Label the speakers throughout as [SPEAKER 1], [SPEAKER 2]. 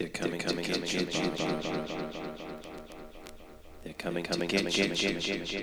[SPEAKER 1] They're coming, coming, coming, coming, coming. They're coming, coming, coming, coming.
[SPEAKER 2] come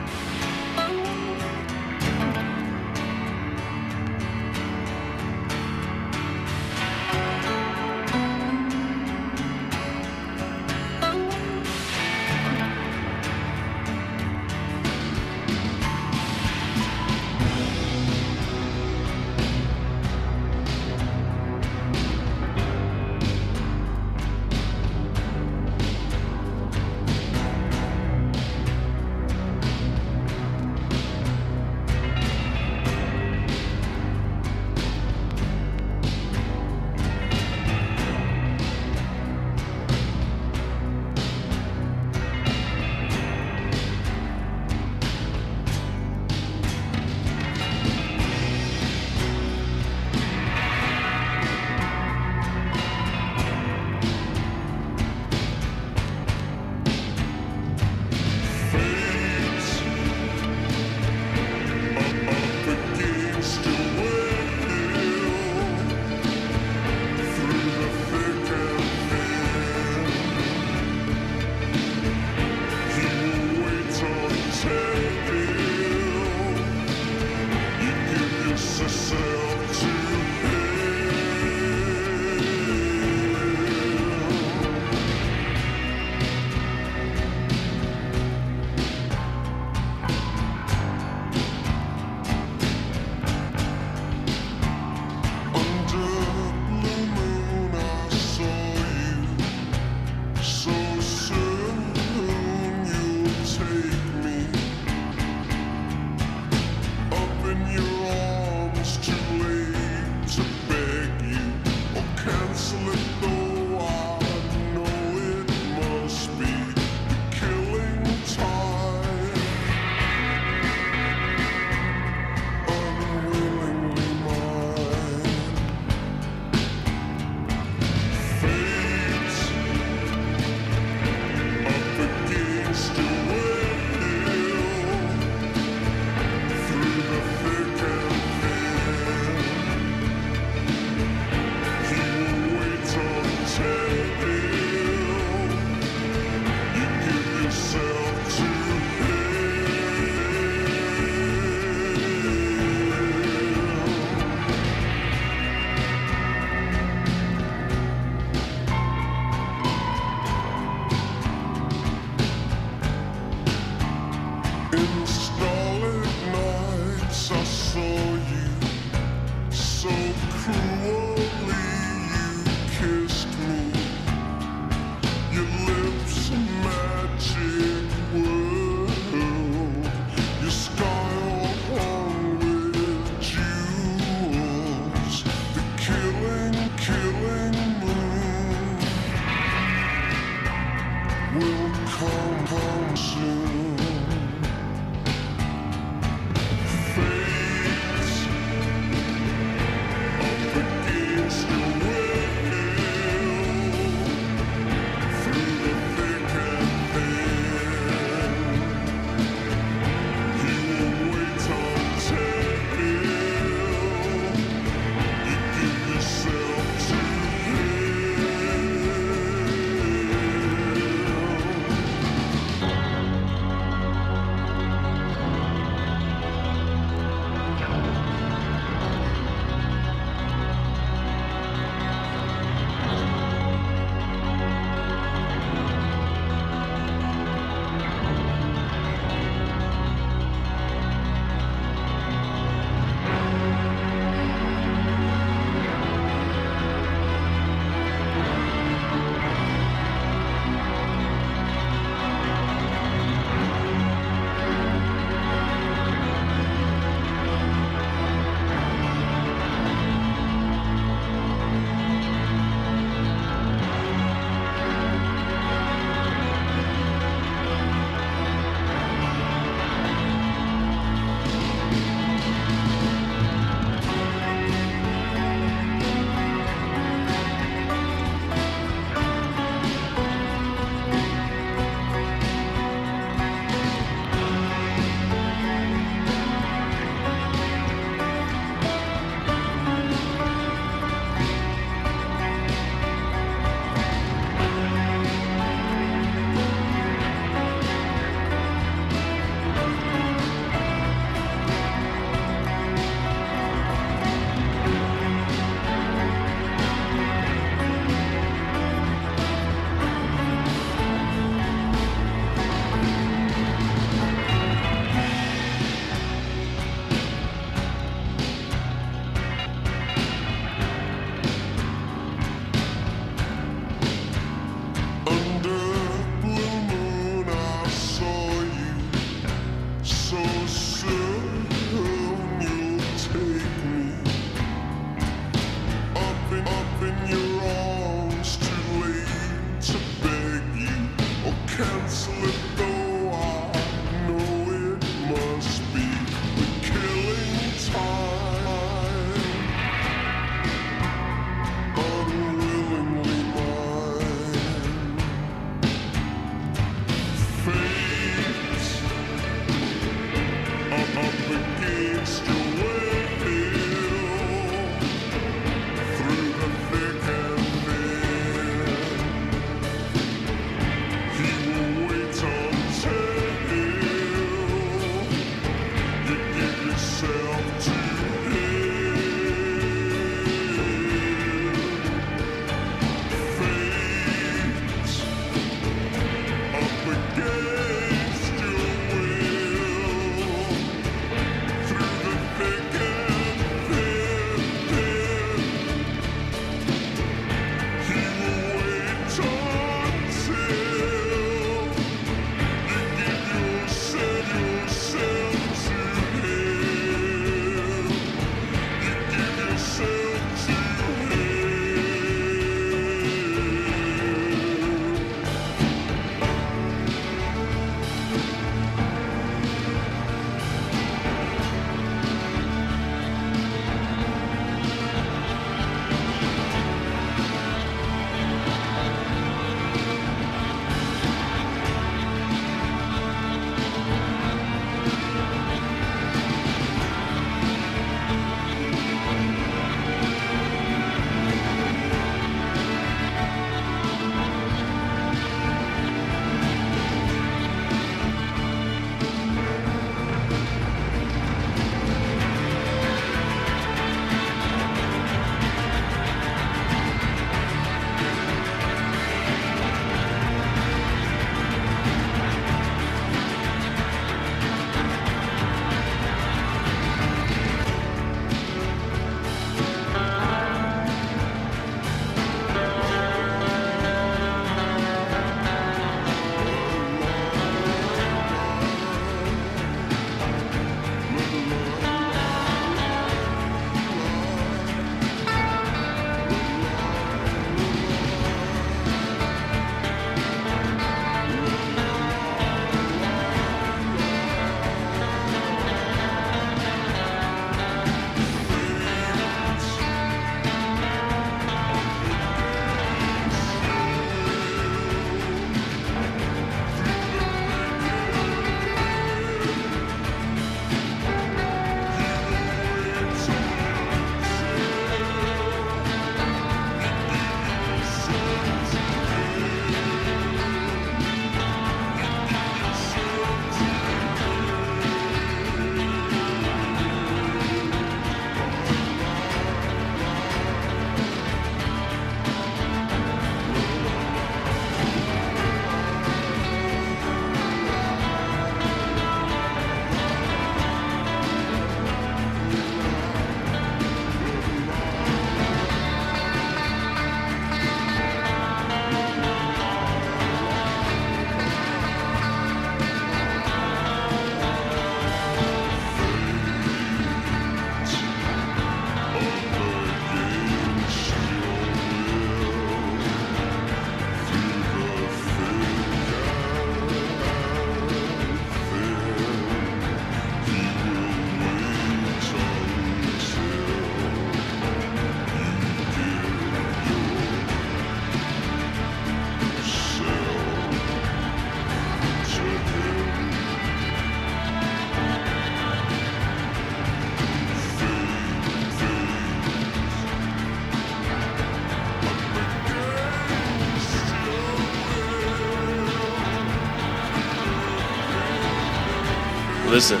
[SPEAKER 3] Listen,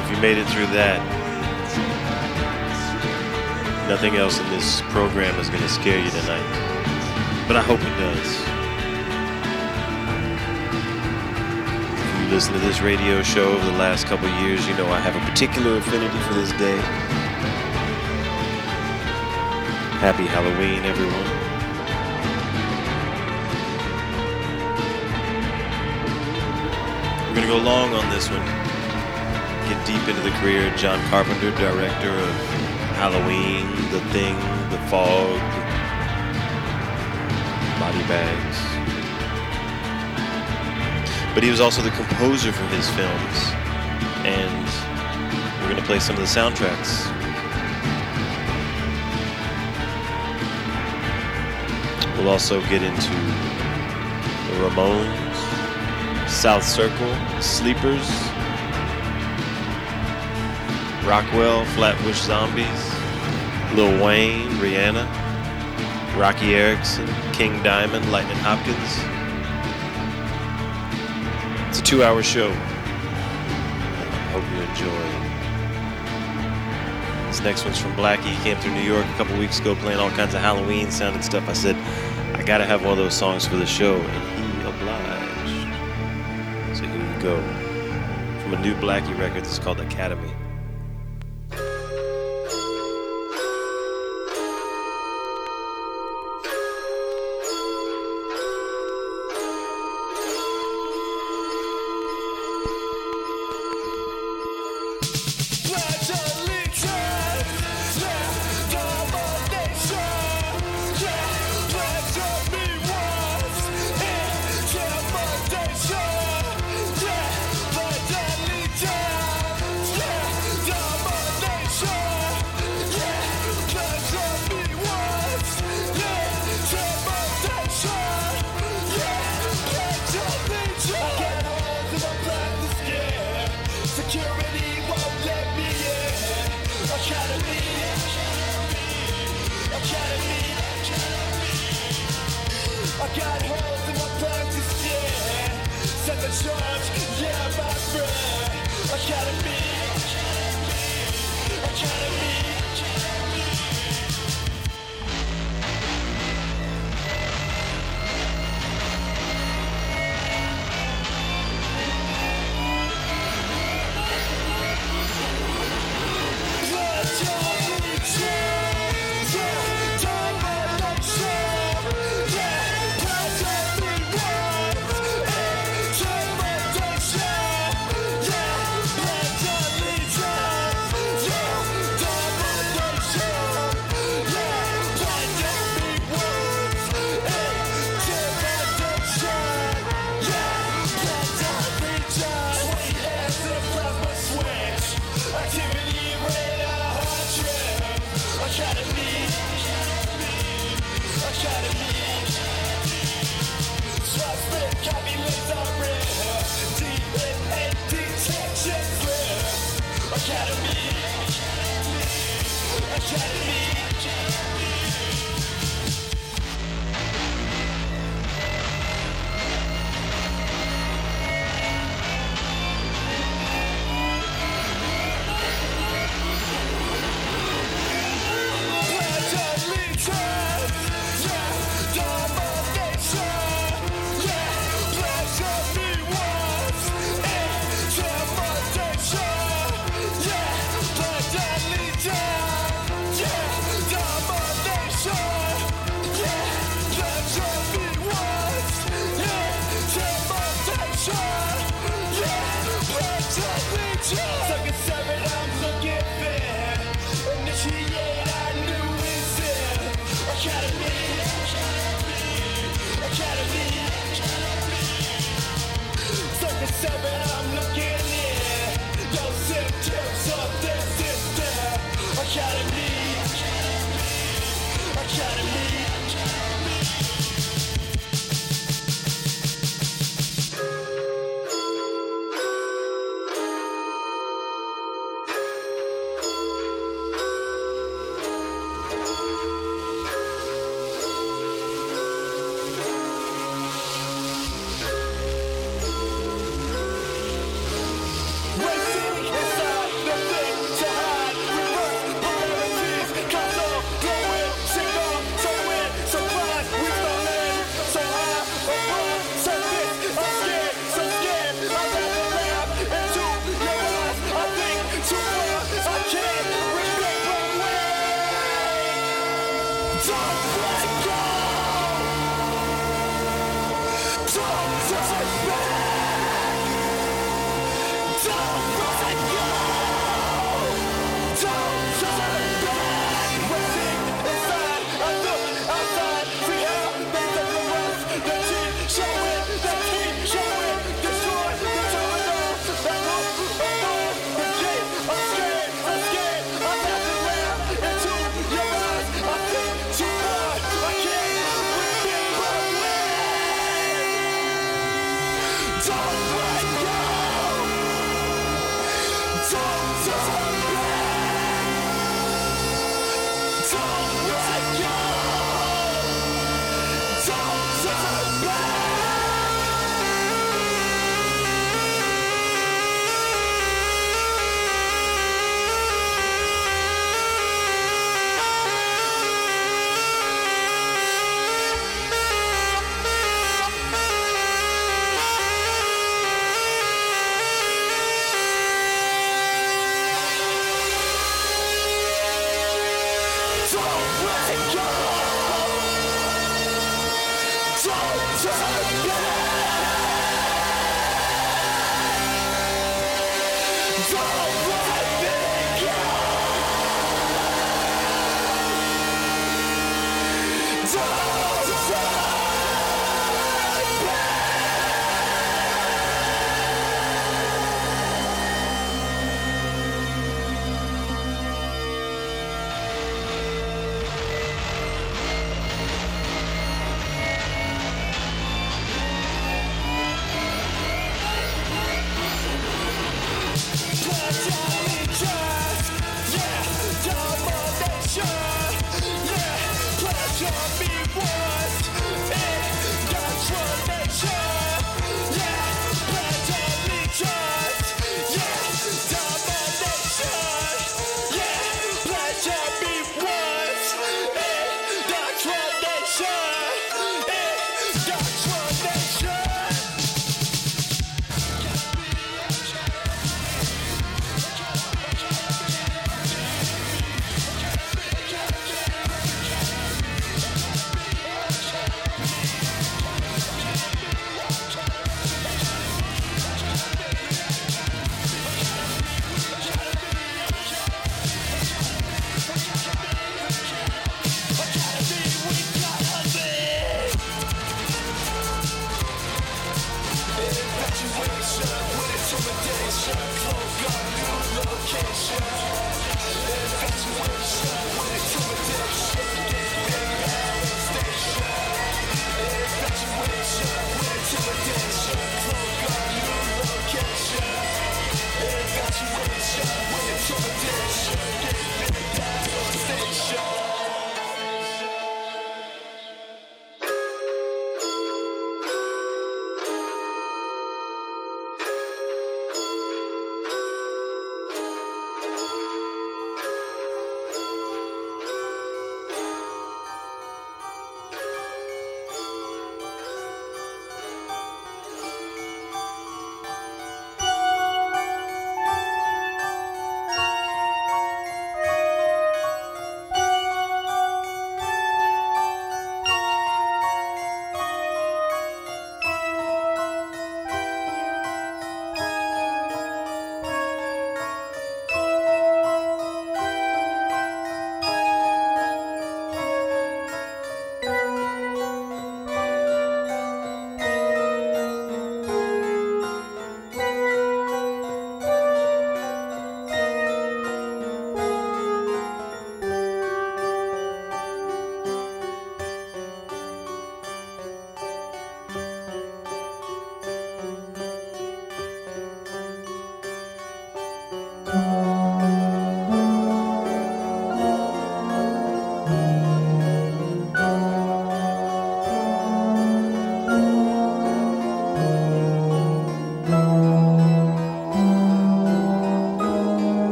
[SPEAKER 3] if you made it through that, nothing else in this program is going to scare you tonight. But I hope it does. If you listen to this radio show over the last couple years, you know I have a particular affinity for this day. Happy Halloween, everyone. We're going to go long on this one. Get deep into the career of John Carpenter, director of Halloween, The Thing, The Fog, Body Bags. But he was also the composer for his films. And we're going to play some of the soundtracks. We'll also get into the Ramones, South Circle, Sleepers, Rockwell, Flatbush Zombies, Lil Wayne, Rihanna, Rocky Erickson, King Diamond, Lightnin' Hopkins. It's a two hour show. Hope you enjoy. This next one's from Blackie. He came through New York a couple weeks ago playing all kinds of Halloween sounding stuff. I said, I gotta have one of those songs for the show. From a new Blackie record, this is called Academy.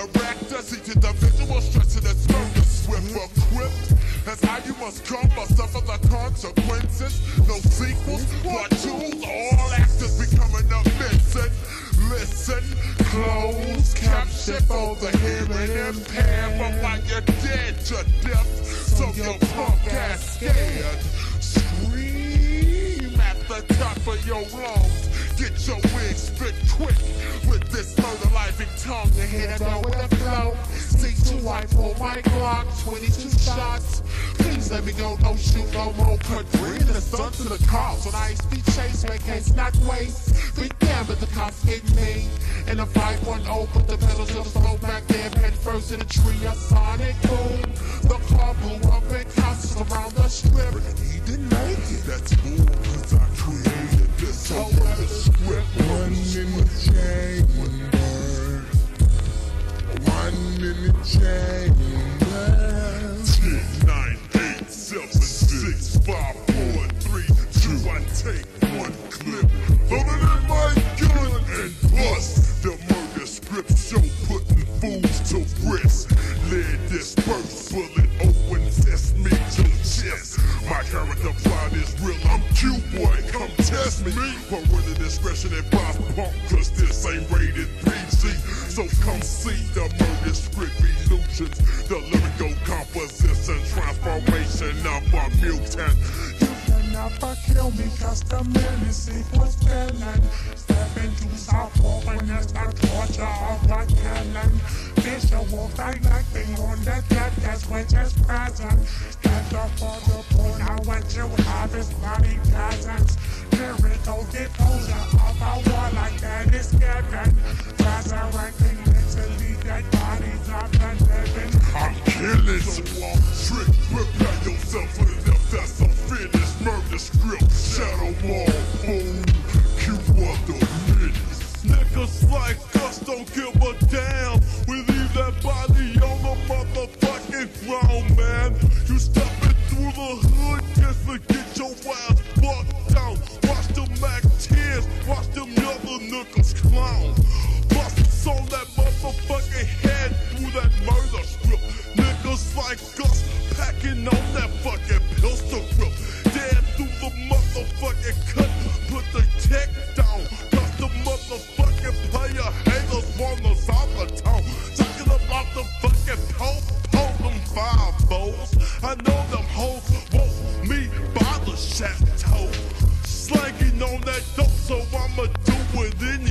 [SPEAKER 4] Full of directors, each individual stressing its murder swift equipped. As how you must come, but suffer the consequences. No sequels, part twos, all actors becoming missing. Listen, close caption for the hearing impaired, but while you're dead to death, so your punk ass scared. Scream at the top of your lungs. Murder living tongue. You hit it out with a flow. C2 rifle, my Glock, 22 shots. Please let me go, no shoot, no more. Cut green the sun to the cops. On high speed chase, make case not waste. Be damned if the cops hit me. In a 510, put the pedals to the slow back there, head first in the tree. A sonic boom. The car blew up in houses around the strip. He didn't make it. That's bull, cause I created this whole other script.
[SPEAKER 5] One in the chamber. One in the chamber.
[SPEAKER 4] 10, 9, 8, 7, 6, 5, 4, 3, 2, I take one clip. Loaded in my gun and bust. The murder script show putting fools to rest. Lead disperse, bullet open, sesame to chest. My character plot is real, I'm cute boy, come test me. Parental discretion advised punk, cause this ain't. So come see the murder script illusions, the lyrical composition, transformation of a mutant. You can never kill me, cause the menacing was villain. Step into Southpaw when it's the torture of the cannon. Visual directing on the dead, that's which is present. Stand up for the point, I want you have is bloody presence. Lyrical diffuser of a war like that is given. Resurrecting mentally dead bodies of the living. I'm killing so long, trick, prepare yourself for the death that's unfinished. Murder script, shadow wall, boom, cue the minutes. Niggas like us don't give a damn. We leave that body on the motherfucking ground, man. You stepping through the hood just to get your ass fucked down. 10s, watch them other niggas clown. Busters on that motherfucking head through that murder strip. Niggas like us packing on that fucking pistol grip. Dead through the motherfucking cut, put the tech down. Cause the motherfucking player haters want us out of town. Talking about the fucking pope, pope them five foes. I know on that dope, so I'ma do it anyway.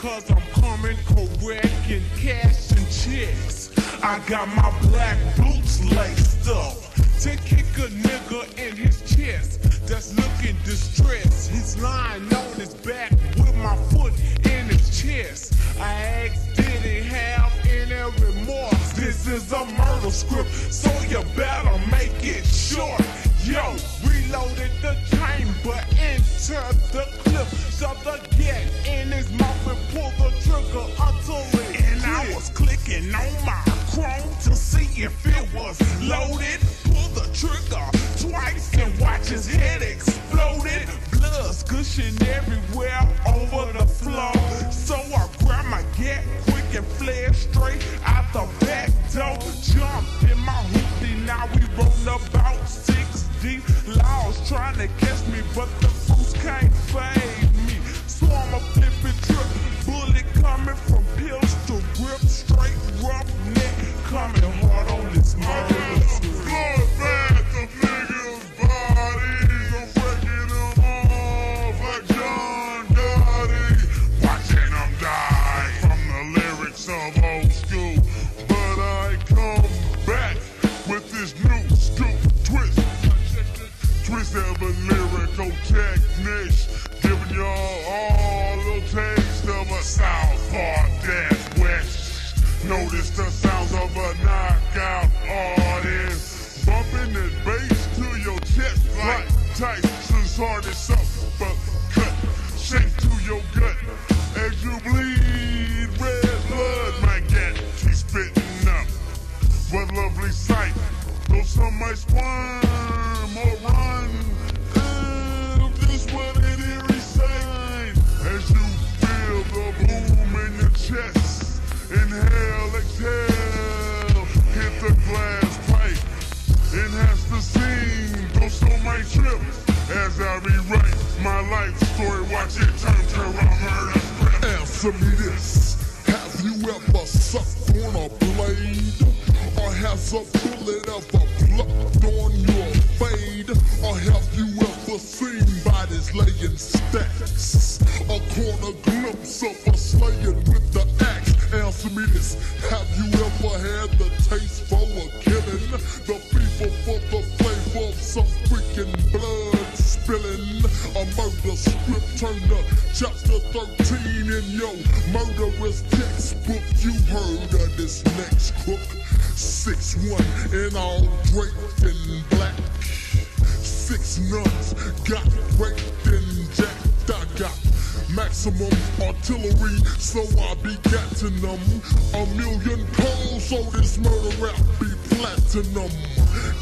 [SPEAKER 4] Cause I'm coming correct and checks. I got my black boots laced up to kick a nigga in his chest that's looking distressed. He's lying on his back with my foot in his chest. I asked, did he have any remorse? This is a murder script, so you better make it short. Yo, reloaded the chamber into the clip. Shove the gat in his mouth and pull the trigger until it And I was clicking on my chrome to see if it was loaded. Pull the trigger twice and watch his head exploded. Blood's gushing everywhere over the floor.
[SPEAKER 2] So I grab my gat quick and fled straight out the back door. Jumped in my hoodie, now we rollin' about six deep. Laws trying to catch me, but the fools can't fade me. So I'm a flippin' trip, bullet coming from pistol grip, straight rough neck, coming hard on this mother. Of a southpaw death west. Notice the sounds of a knockout artist, bumping that bass to your chest like Tyson's hardest uppercut, sink to your gut as you bleed. Red blood might get you spitting up. What lovely sight, though some might squirm or run. Chest. Inhale, exhale, hit the glass pipe. Enhance the scene, some might trip as I rewrite my life story. Watch it turn to a murder script.
[SPEAKER 6] Answer me this. Have you ever sucked on a blade? Or has a bullet ever plucked on your fade? Or have you ever seen bodies laying stacks? A corner glimpse of a slaying with the axe. Answer me this. Have you ever had the taste for a killing? The people for the flavor of some freaking blood spilling. A murder script turned to chapter 13 in your murderous textbook. You heard of this next crook. Six one in all draped in black. Six nuns got raped and jacked. I got maximum artillery, so I be getting them. A million calls, so this murder rap be platinum.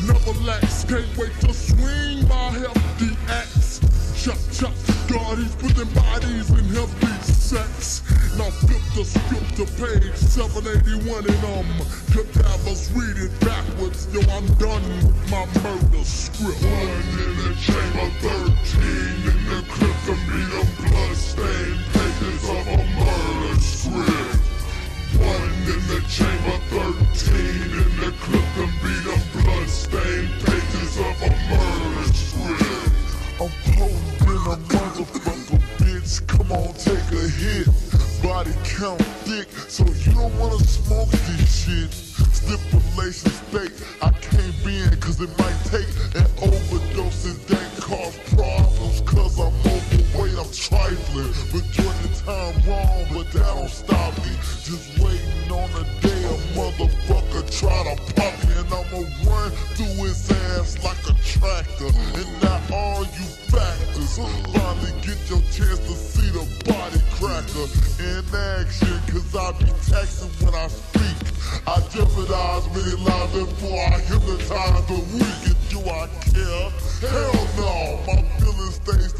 [SPEAKER 6] Never lax, can't wait to swing my hefty axe. Chop, chop, God, he's putting bodies in healthy sex. Now flip the script to page 781 and um, cadavers read it backwards. Yo, I'm done with my murder script.
[SPEAKER 2] One in the chamber, thirteen in the crypt, and be them bloodstained pages of a murder script. One in the chamber, thirteen in the crypt, and be them bloodstained pages of a murder script.
[SPEAKER 6] I'm holding a motherfucker, bitch. Come on, take a hit. Body count thick, so you don't wanna smoke this shit. Stipulation state, I can't be in cause it might take an overdose and that cause problems. Cause I'm overweight, I'm trifling. Majority of the time wrong, but that don't stop me. Just waiting on the day a motherfucker try to pop me. And I'ma run through his ass like a tractor. And now cracker in action. Cause I be taxing when I speak. I jeopardize many lives before I hypnotize the weak. And do I care? Hell no, my feelings stays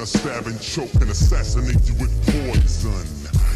[SPEAKER 6] I stab and choke and assassinate you with poison.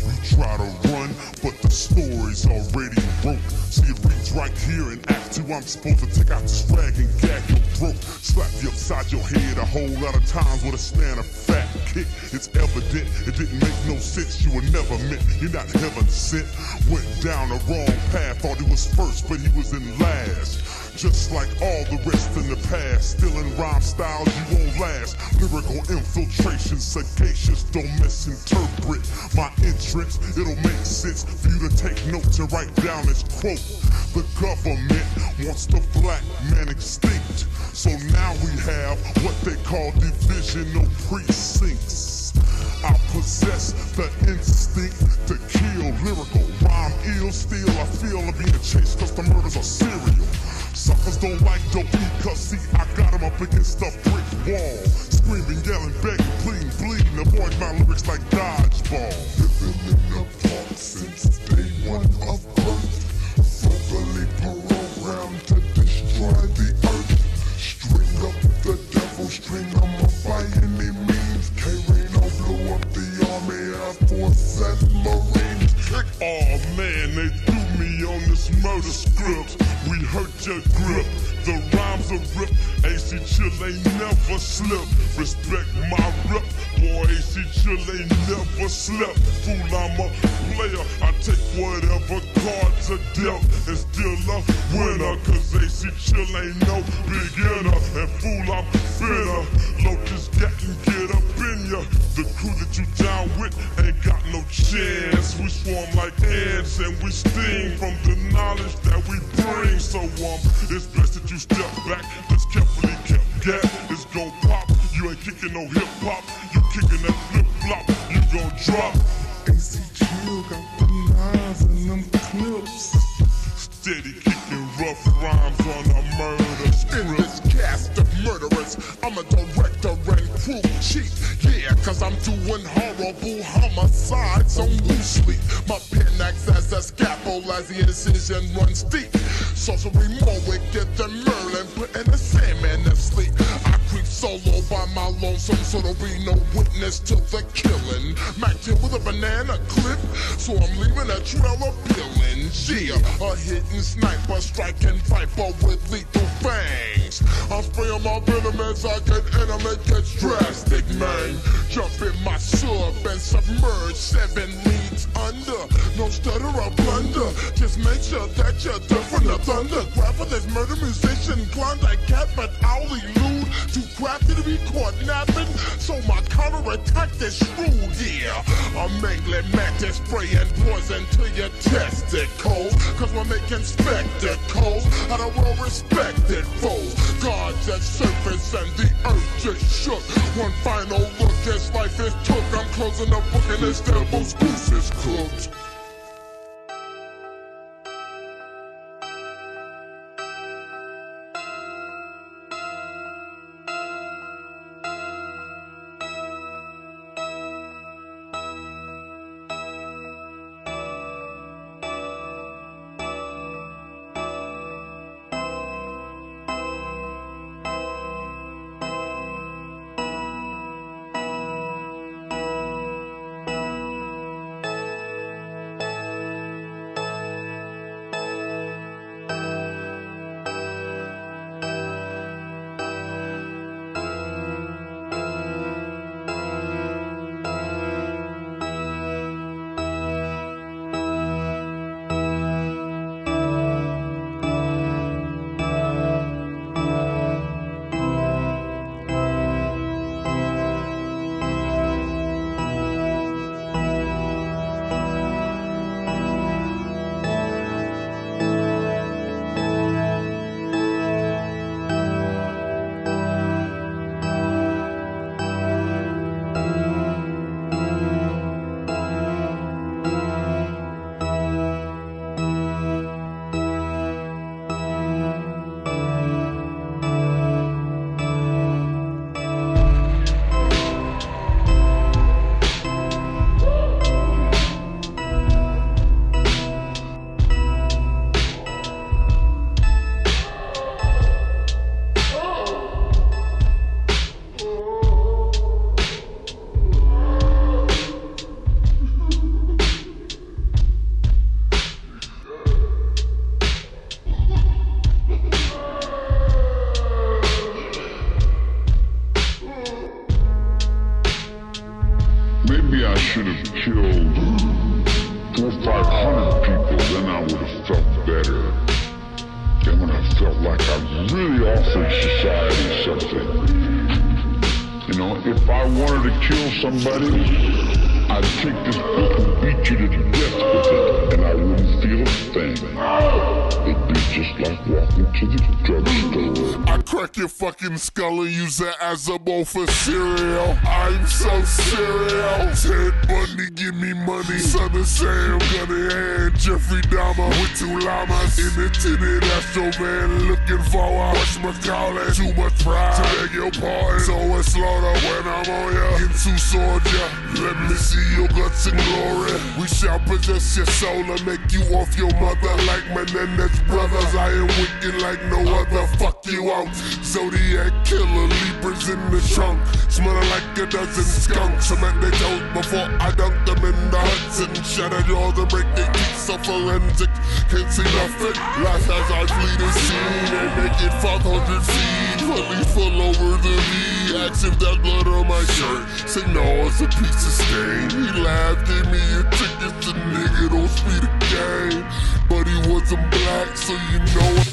[SPEAKER 6] You try to run, but the story's already broke. See, it reads right here in Act 2. I'm supposed to take out this rag and gag your throat. Slap you upside your head a whole lot of times with a stand of fat kick. It's evident it didn't make no sense. You were never meant, you're not heaven sent. Went down the wrong path, thought he was first, but he was in last. Just like all the rest in the past, still in rhyme styles you won't last. Lyrical infiltration, sagacious, don't misinterpret my entrance. It'll make sense for you to take notes and write down this quote. The government wants the black man extinct. So now we have what they call divisional precincts. I possess the instinct to kill, lyrical, rhyme ill, still I feel I'm being chased cause the murders are serial. Suckers don't like dope because see, I got them up against a brick wall. Screaming, yelling, begging, pleading, bleeding. Avoid my lyrics like dodgeball. Living in the park since day one of birth.
[SPEAKER 2] Verbally programmed to destroy
[SPEAKER 6] the earth. String up the devil, string him up by any means. K-Rino blew up the army, Air Force, and Marines. Oh
[SPEAKER 2] man, they on this murder script. We hurt your grip. The rhymes are ripped. AC Chill ain't never slip. Respect my rep. Boy, AC Chill ain't never slept. Fool, I'm a player. I take whatever cards are dealt and still a winner. Cause AC Chill ain't no beginner. And fool, I'm a fitter. Lotus getting get up in ya. The crew that you down with ain't got no chance. We swarm like ants and we sting from the knowledge that we bring. So um, it's best that you step back. Let's carefully keep gat. It's gon' pop. You ain't kicking no hip hop. You kicking that flip flop. You gon' drop.
[SPEAKER 7] AC Chill got the nines and them clips.
[SPEAKER 2] Steady kicking rough rhymes on a murder
[SPEAKER 7] In murderers, I'm a director and crew chief. Yeah, cause I'm doing horrible homicides on loosely. My pen acts as a scalpel as the incision runs deep. Sorcery more wicked than Merlin, putting a Sandman to sleep. I creep solo by my lonesome, so there'll be no witness to the killing. Matching with a banana clip, so I'm leaving a trail of peelings. Yeah, a hidden sniper striking viper with lethal fangs. I'm spraying my venom as I get enemy gets drastic, man. Jump in my sub and submerge seven leagues under. No stutter or blunder, just make sure that you're done from the thunder. Grab for this murder musician, Klondike Kat, but I'll. Too crafty to be caught napping, so my counterattack is shrewd, yeah. I'm mangling mantis spray and poison to your testicles. Cause we're making spectacles out of well respected foes. Gods at surface and the earth just shook. One final look as life is took. I'm closing the book and this devil's goose is cooked. Bowl for cereal. I'm so me money. of Sam got hand, Jeffrey Dahmer with two llamas. In the tinted Astro man, looking for a What's my? Too much pride to beg your pardon. So it's slaughter when I'm on ya. Into soldier, let me see your guts in glory. We shall possess your soul and make you off your mother like Menendez brothers. I am wicked like no other. Fuck you out.
[SPEAKER 2] Zodiac killer, Libras in the trunk. Smelling like a dozen skunks. I met they toes before I dunk them in the hunting. Shattered all the break, they keep so forensic. Can't see nothing. Life as I flee the scene and make it 500 feet. Let me fall over the V. Active that blood on my shirt. Say no, it's a piece of stain. He laughed, gave me a ticket. The nigga don't speed the game. But he wasn't black, so you know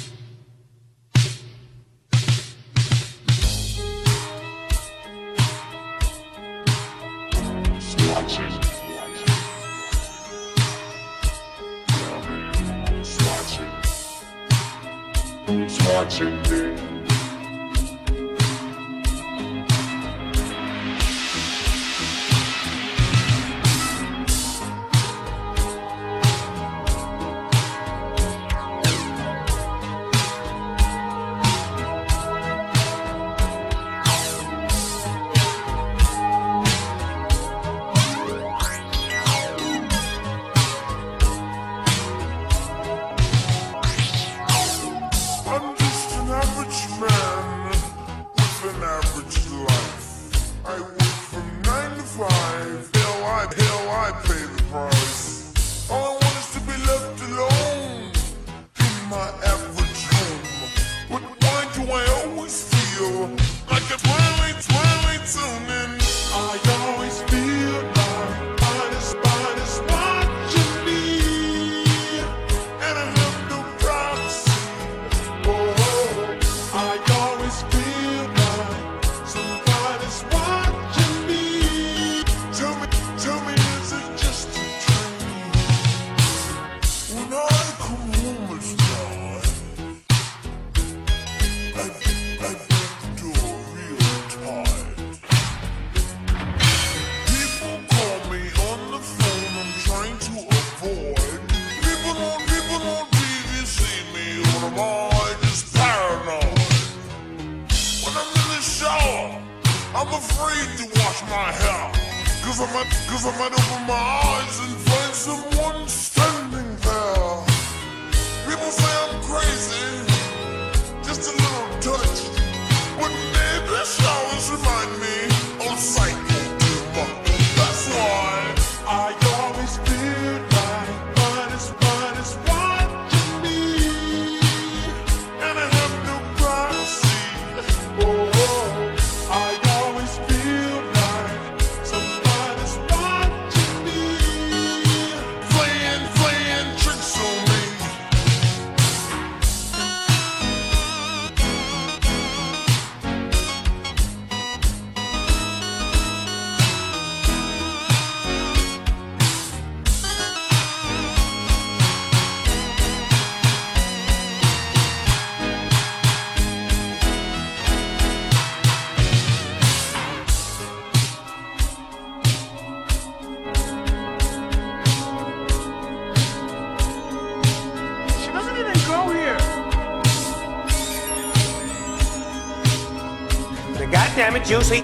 [SPEAKER 8] Yo soy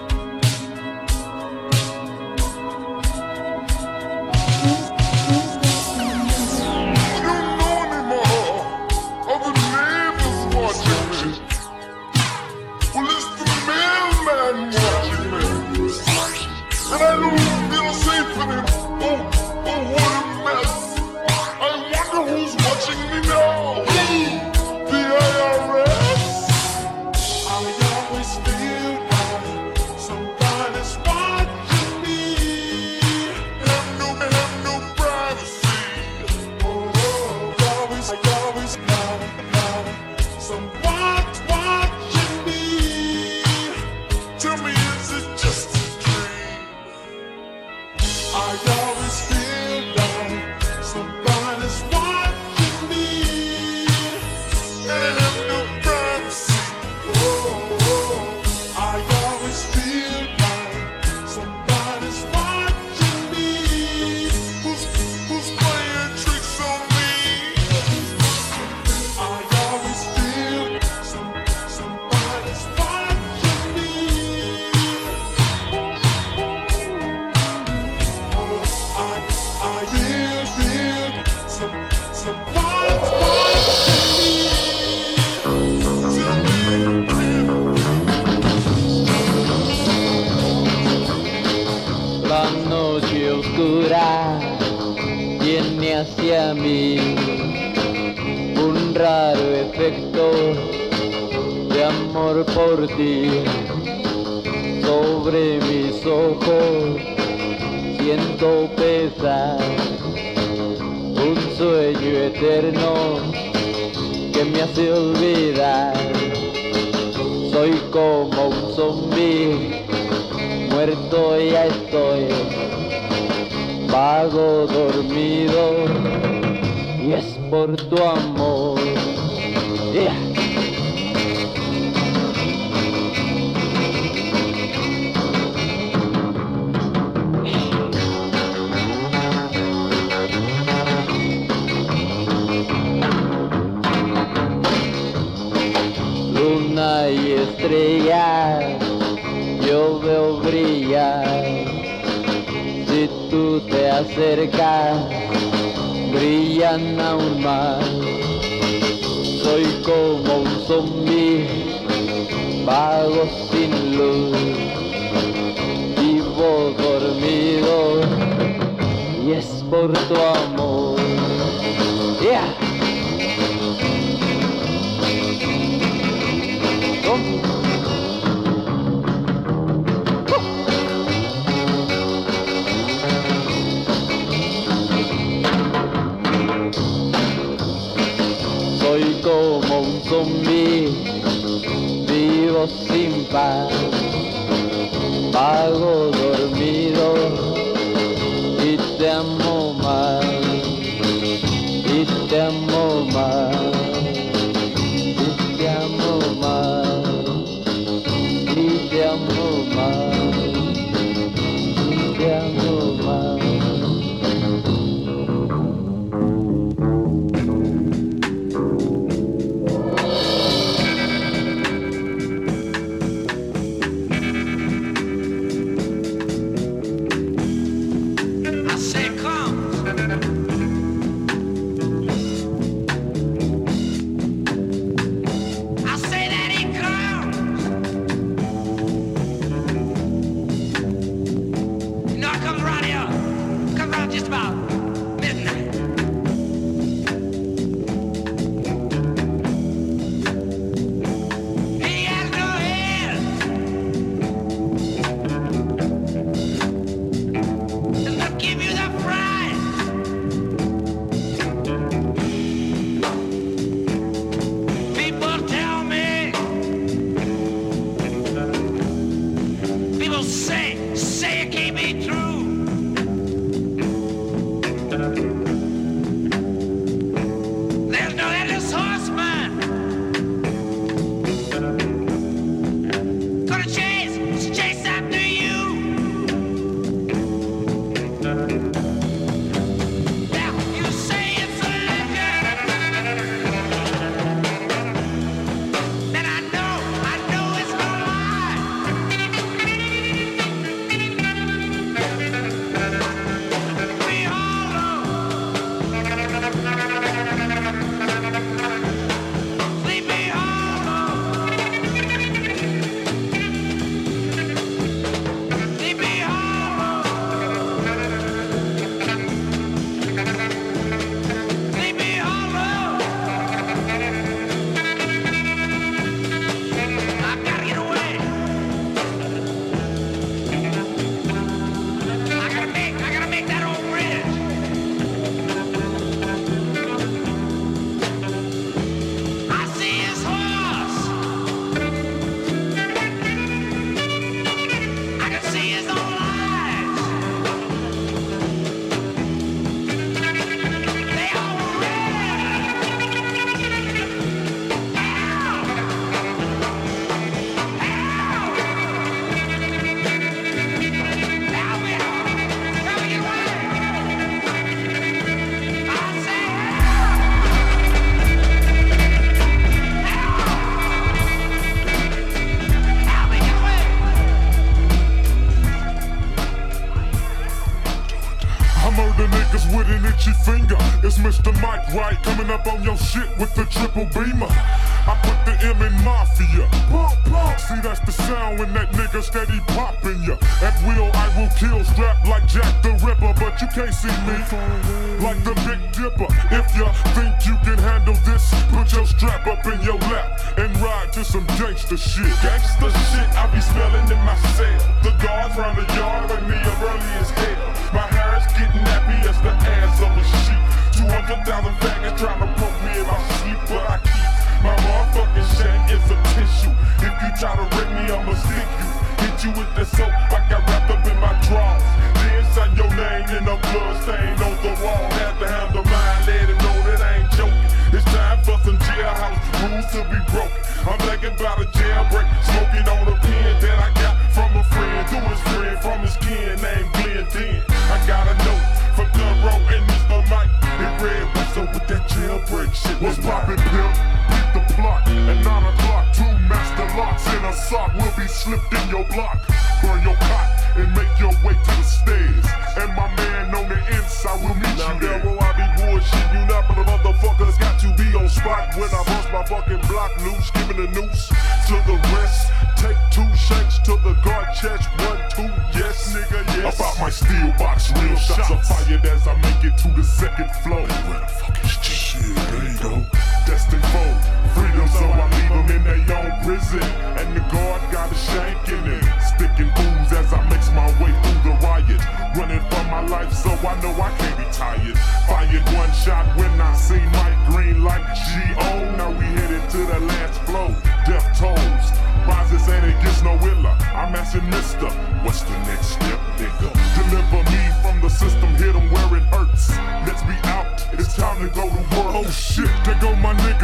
[SPEAKER 9] shot when I see Mike Green like G.O. Now we headed to the last floor. Death tolls. Rises and it gets no iller. I'm asking Mister, what's the next step, nigga? Deliver me from the system, hit 'em where it hurts. Let's be out, it's time to go to work. Oh shit,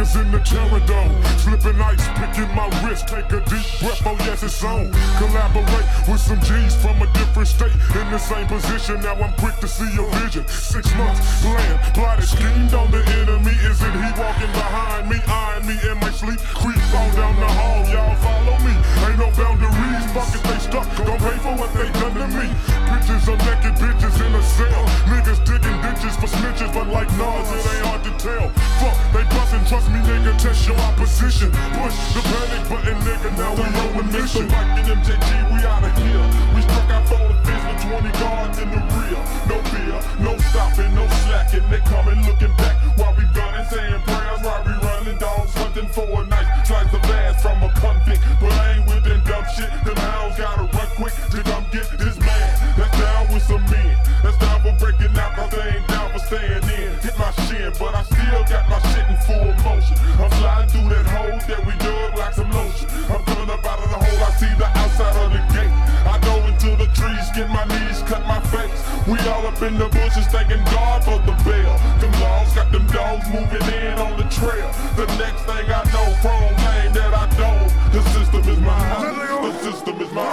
[SPEAKER 9] niggas in the terror dome. Slipping ice, picking my wrist, take a deep breath, oh yes, it's on. Collaborate with some G's from a different state. In the same position, now I'm quick to see your vision. Six months, plan, plotted, schemed on the enemy. Isn't he walking behind me, eyeing me in my sleep? Creep on down the hall, y'all follow me. Ain't no boundaries, fuck if they stuck. Don't pay for what they done to me. Pictures of naked bitches in a cell. Niggas digging ditches for snitches, but like Nas, it ain't hard to tell. Fuck, they bustin', trust me, nigga, test your opposition. Push the panic button, nigga, now we on a mission.
[SPEAKER 10] Mr. Mike and MJG, we out of here. We struck out for the fence with 20 guards in the rear. No fear, no stopping, no slacking. They coming looking back while we gunning, saying prayers while we running. Dogs hunting for a nice slice of get my knees, cut my face. We all up in the bushes, thanking God for the bail. Them laws got them dogs moving in on the trail. The next thing I know, prone lane that I don't. The system is my house. The system
[SPEAKER 11] is my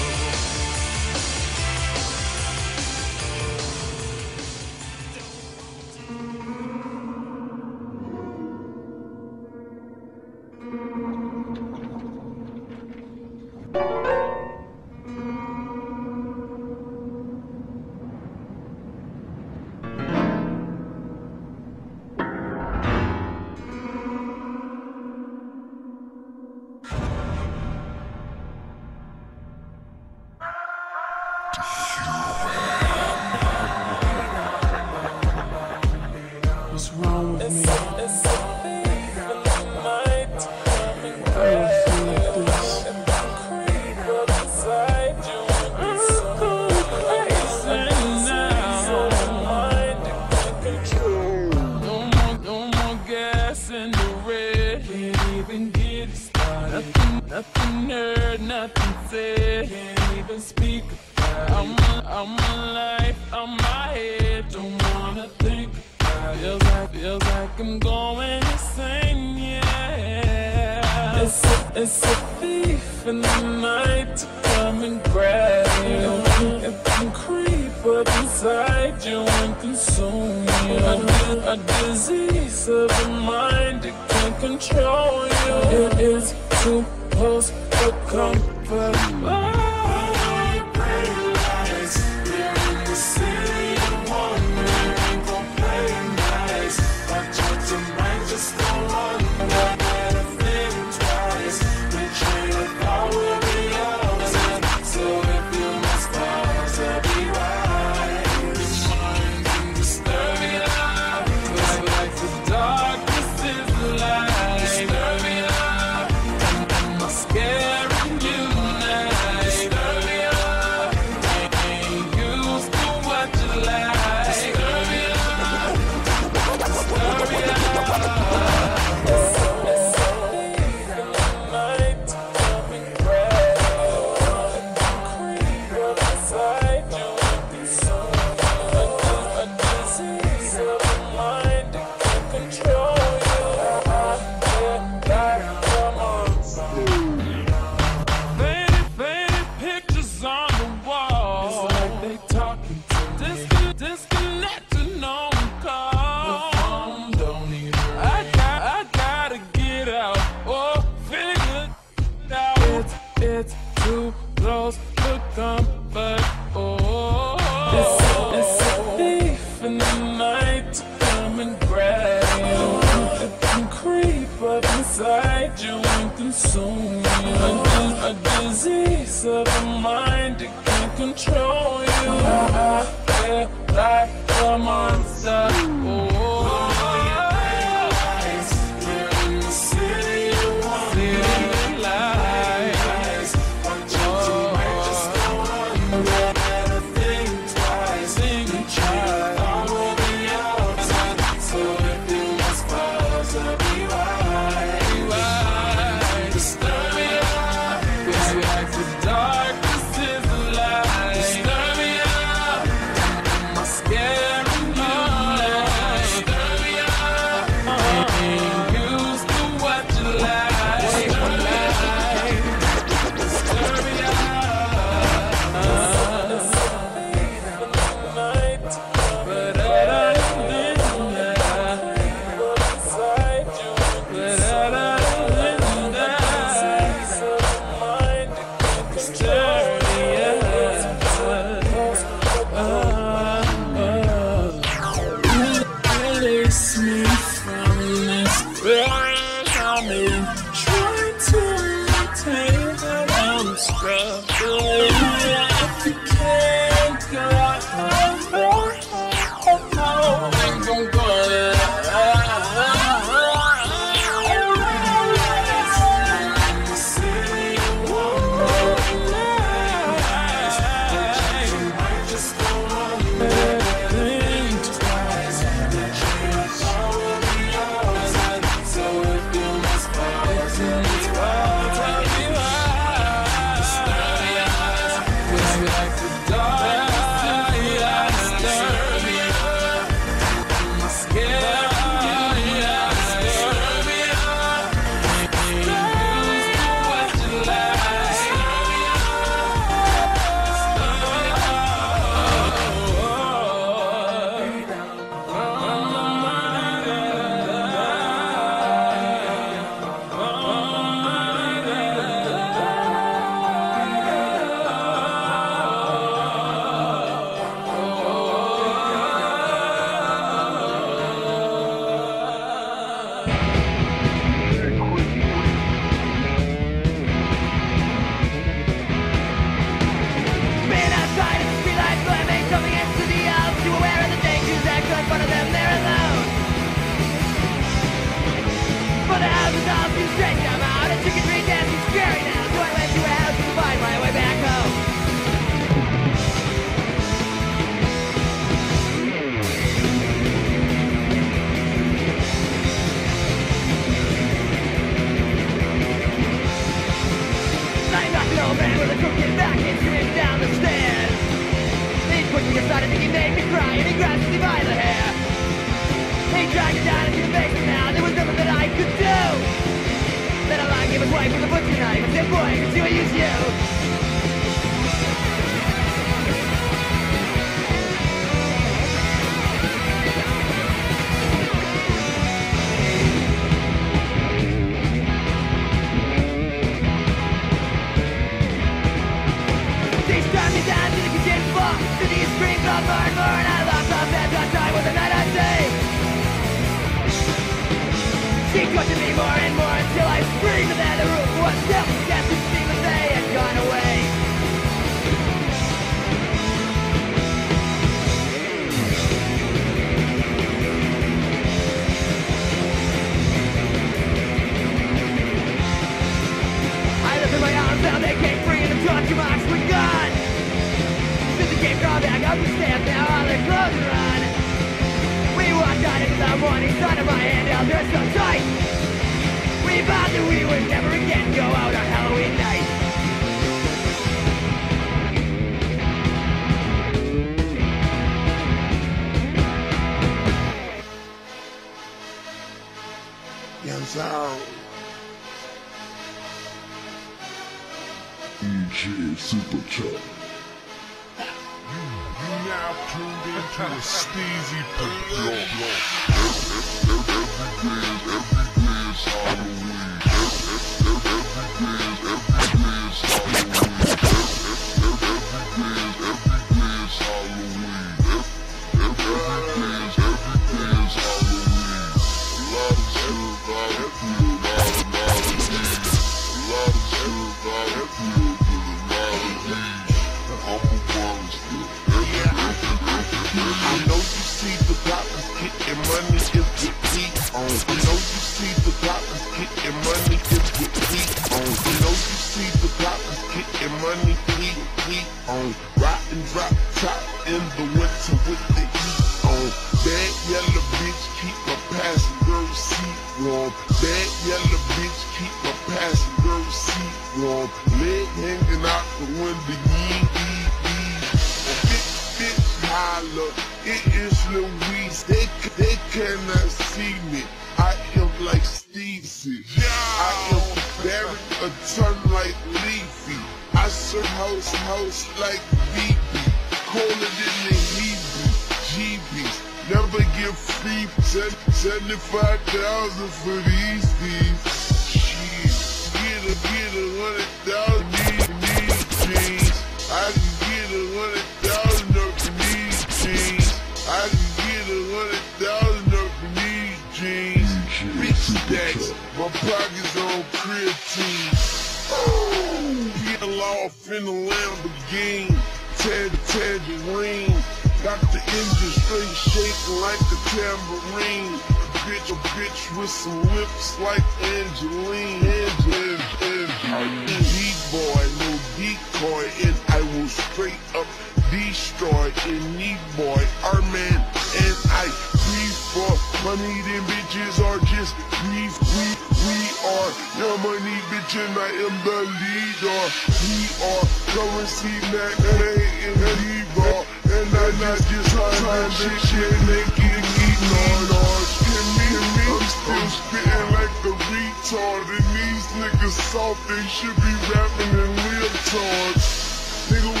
[SPEAKER 12] straight up destroy any boy. Our man and I grieve for money. Them bitches are just grief. We, we are your money, bitch, and I am the leader. We are currency, that ain't in the leader. And I not just trying to shit, naked, eating on ours. Me, I'm still like the retard. And these niggas soft, they should be rapping in leotards. Nigga, we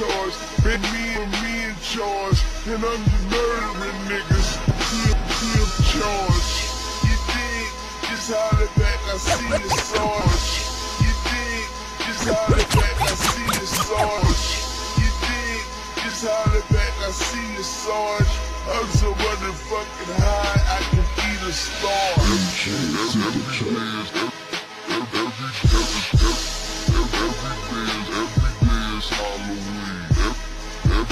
[SPEAKER 12] charge. Bet me and me in charge. And I'm just murdering niggas. Keep, keep charge. You dig? Just holler back, I see the sarge. You dig? Just holler back, I see the sarge. You dig? Just holler back, I see the sarge. I'm so motherfucking high, I can eat a star.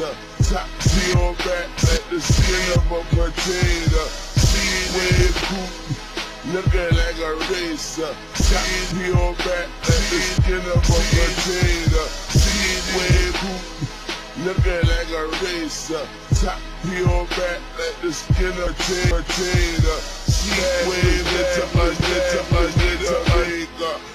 [SPEAKER 12] racer. Top on back like the skin of a potato. In the coupe, looking like a racer. Top on back like the skin of a potato. In the coupe, looking like a racer. Top on back like the skin of a potato. Sitting into my into my into my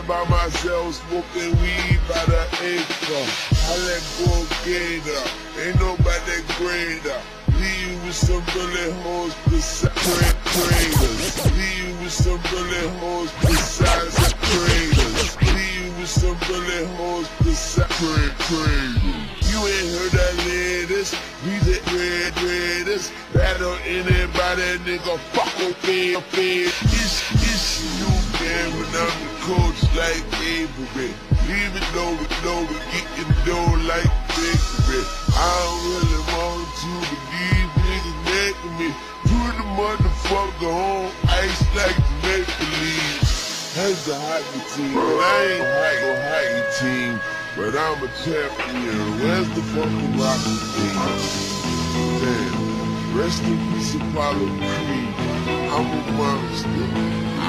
[SPEAKER 12] Riding by myself, smoking weed by the acre. I let go gator, ain't nobody greater. Leave with some bullet holes beside cra- craters. Leave with some bullet holes besides the craters. Leave with some bullet holes beside cra- craters. You ain't heard that latest. We the red greatest. Battle anybody, nigga. Fuck with me, me. It's, it's you, when I'm the coach like Avery. Even though we know we getting dough like victory. I don't really want to believe niggas making me. Put the motherfucker on ice like the make believe. That's the hockey team, but I ain't hockey hockey team. But I'm a champion. Where's the fucking rocket team? Damn. Rest in peace, Apollo Creed. I'm a monster.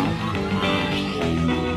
[SPEAKER 13] Black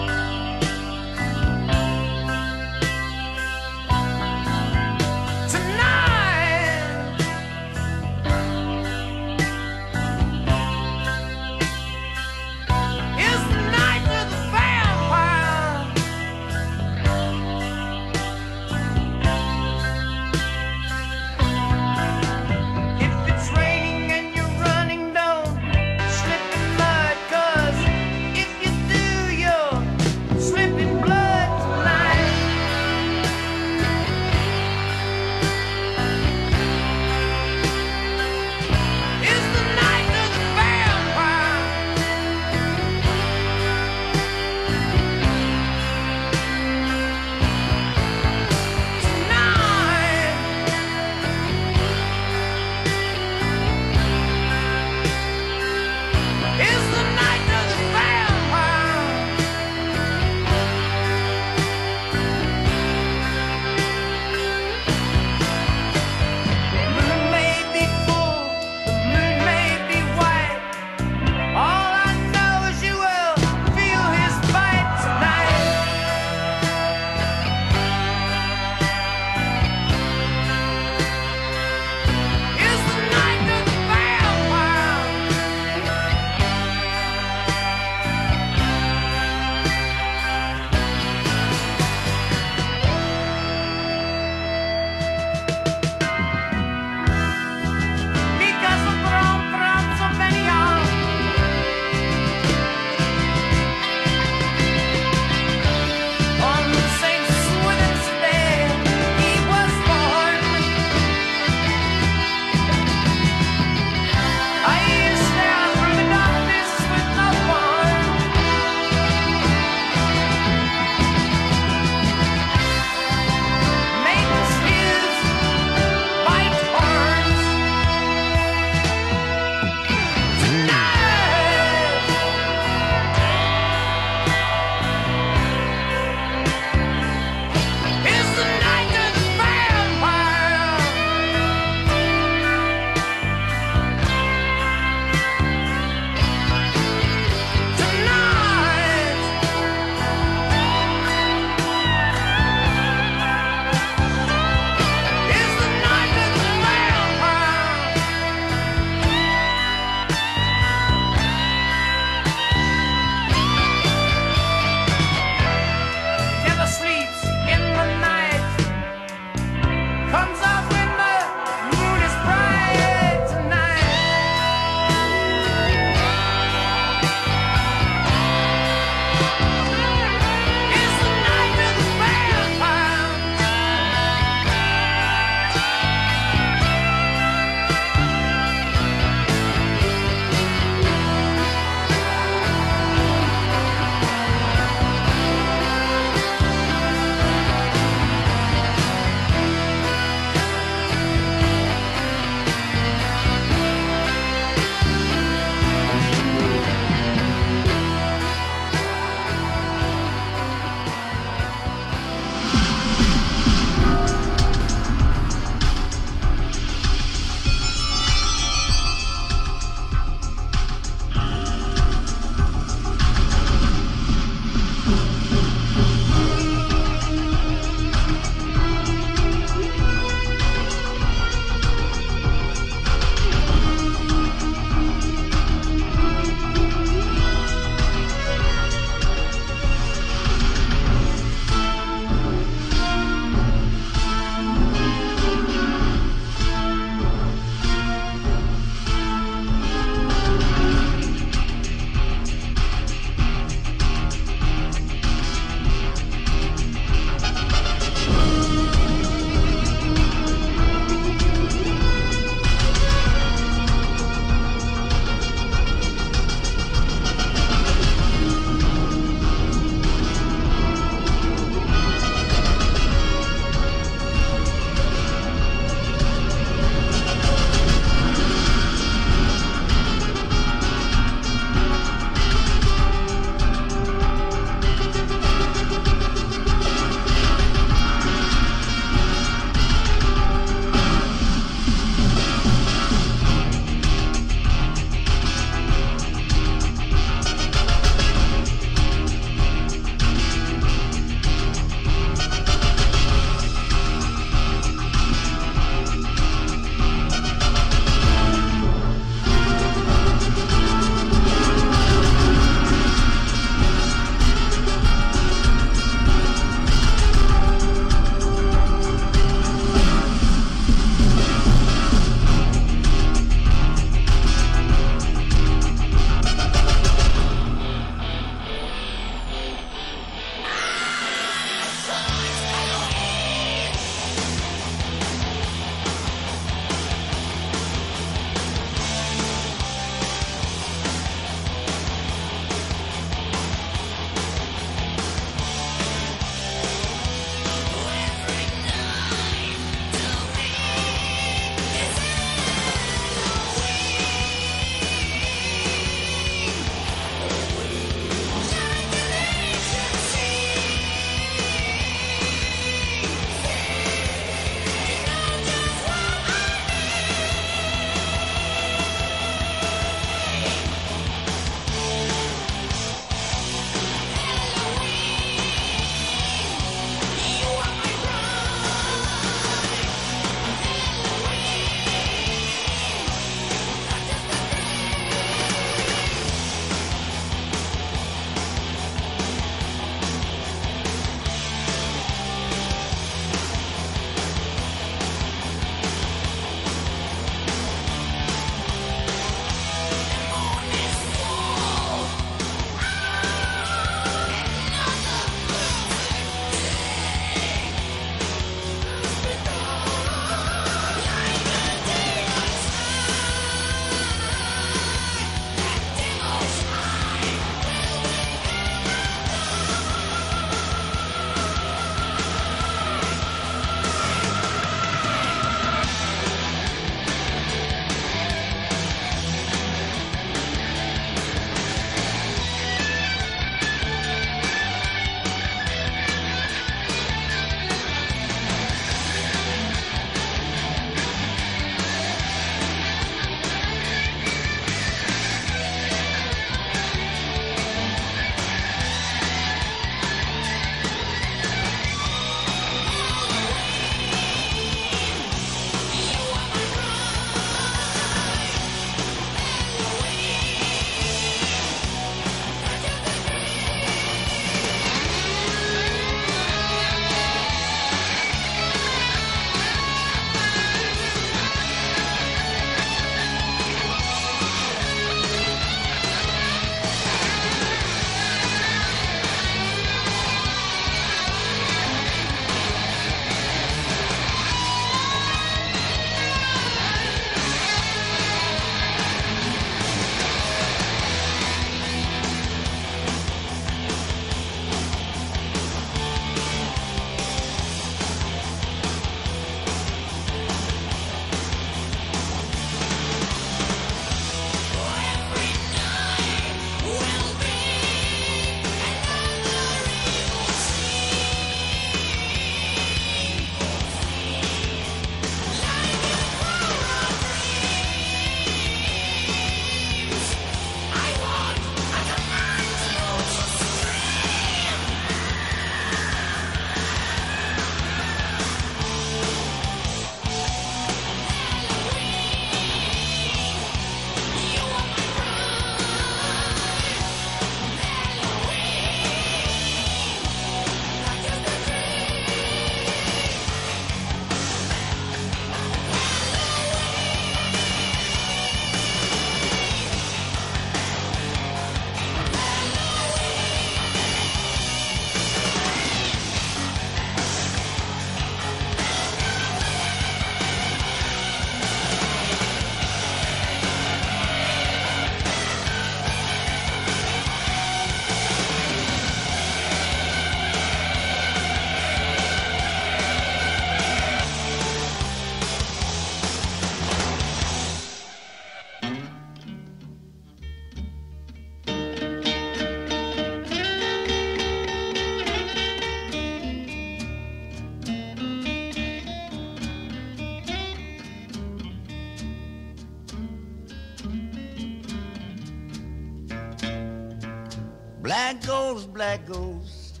[SPEAKER 13] black ghost.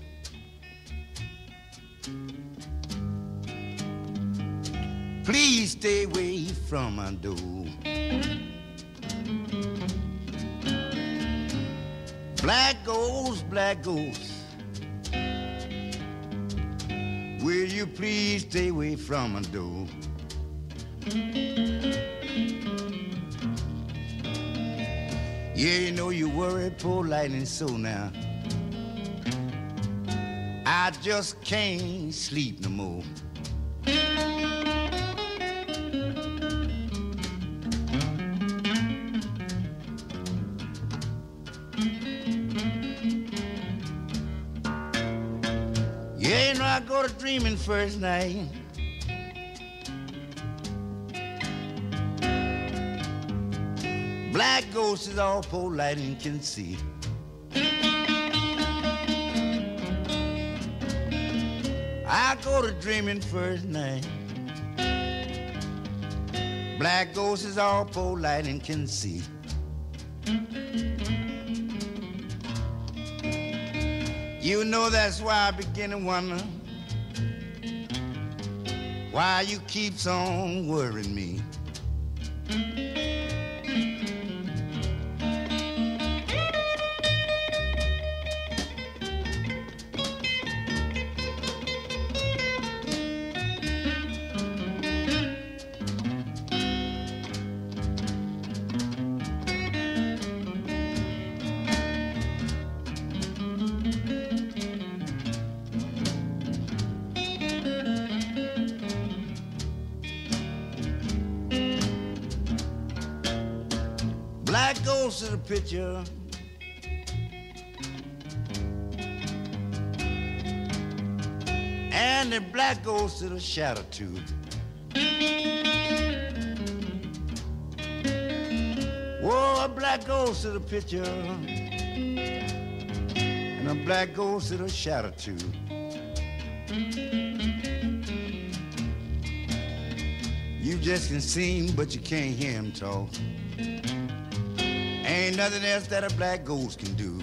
[SPEAKER 13] Please stay away from my door. Black ghost, black ghost. Will you please stay away from my door? Yeah, you know you worry, poor Lightnin' so now. Just can't sleep no more. Yeah, you know I go to dreaming first night. Black ghosts is all poor Lightnin' can see. Go to dreaming first night. Black ghost is all poor Lightnin' can see. You know that's why I begin to wonder why you keeps on worrying me. The shadow too. Whoa, a black ghost in the picture. And a black ghost the shadow too. You just can see him, but you can't hear him talk. Ain't nothing else that a black ghost can do.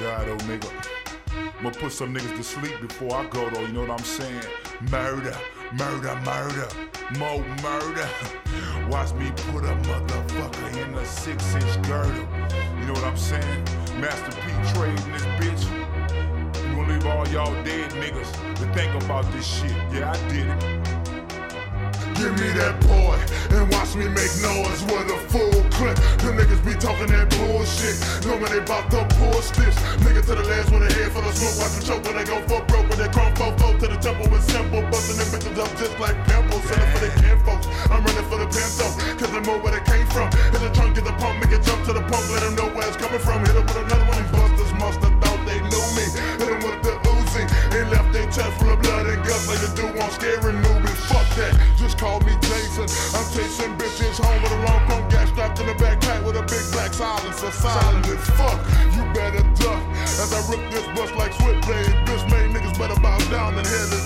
[SPEAKER 14] nigga. I'ma put some niggas to sleep before I go though, you know what I'm saying? Murder, murder, murder, more murder. Watch me put a motherfucker in a six-inch girdle. You know what I'm saying? Master P trading this bitch. You gonna leave all y'all dead niggas to think about this shit. Yeah, I did it. Give me that boy and watch me make noise with a fool clip. Them niggas be talking that bullshit. Knowing they bought the push this. Nigga to the last one ahead for the smoke. Watch them choke when they go for broke. With that chrome fo to the temple with simple. Busting them bitches up just like pimples. Sending for the kin folks. I'm running for the pinto. Cause I know where they came from. Hit the trunk, get the pump, make it jump to the pump. Let them know where it's coming from. Hit up with another one. These busters must have thought they knew me. Hit them with the Uzi. They left their chest full of blood and guts like a dude on scary newbie. Fuck that. Just call me Jason. I'm chasing bitches home with a long in a backpack with a big black silencer, silent fuck. You better duck as I rip this bus like switchblade. Bitch made niggas better bow down and head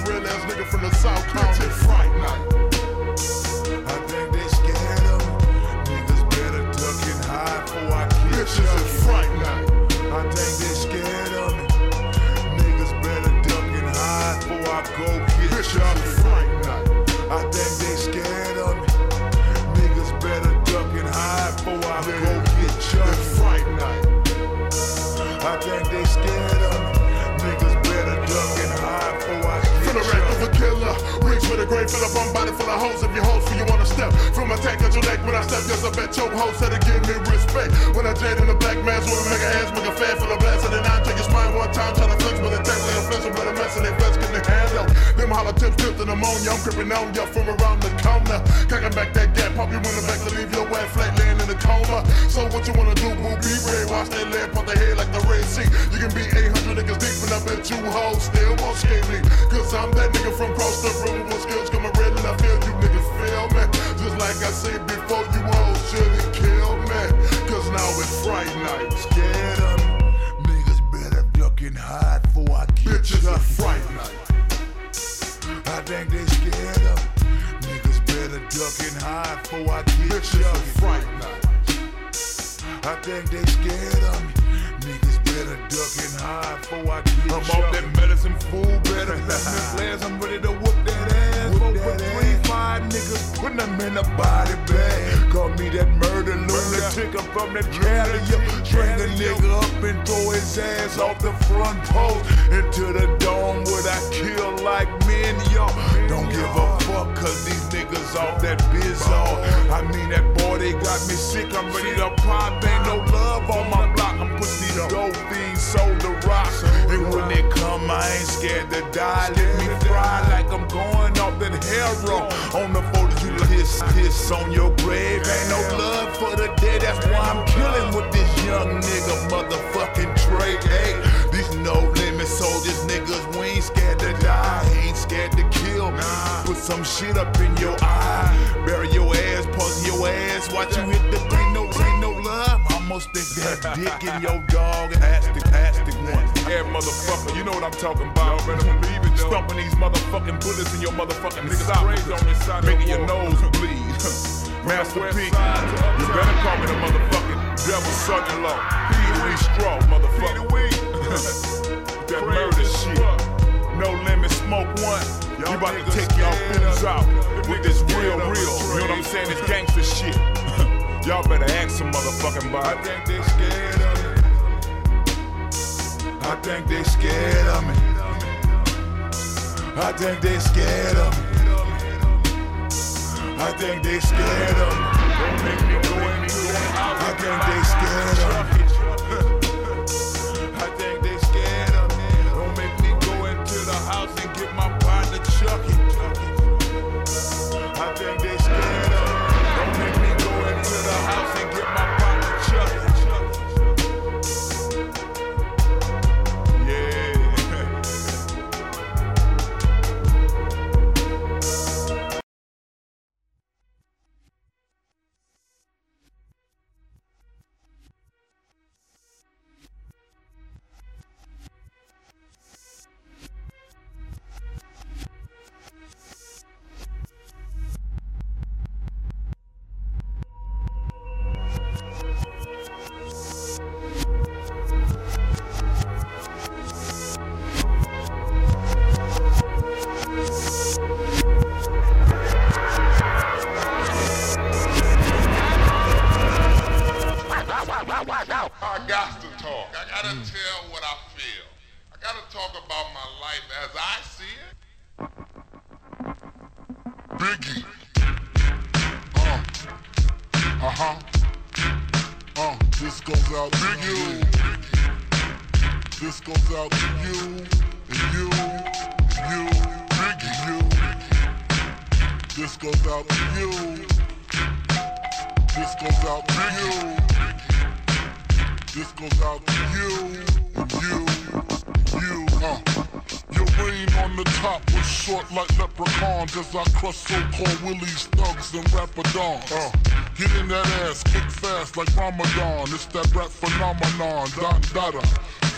[SPEAKER 14] like
[SPEAKER 15] Ramadan. It's that rap phenomenon, Don Dada.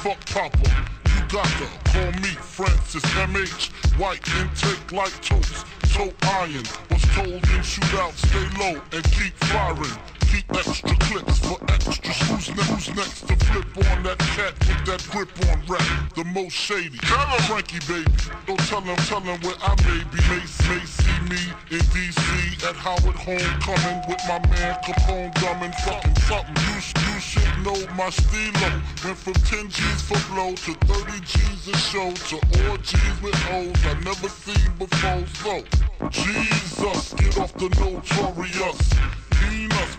[SPEAKER 15] Fuck Papa, you got to call me Francis M.H. White intake like toast, toe iron. Was told in shootout, stay low and keep firing. Keep extra clips for extras. Who's, ne- who's next to flip on that cat with that grip on rap? The most shady. Tell him, Frankie baby. Don't tell him, tell him where I may be. May, may in DC at Howard Homecoming with my man Capone drumming fucking something. You, you should know my stilo. Went from 10 G's for blow to 30 G's a show to all G's with O's I never seen before. So, Jesus, get off the notorious.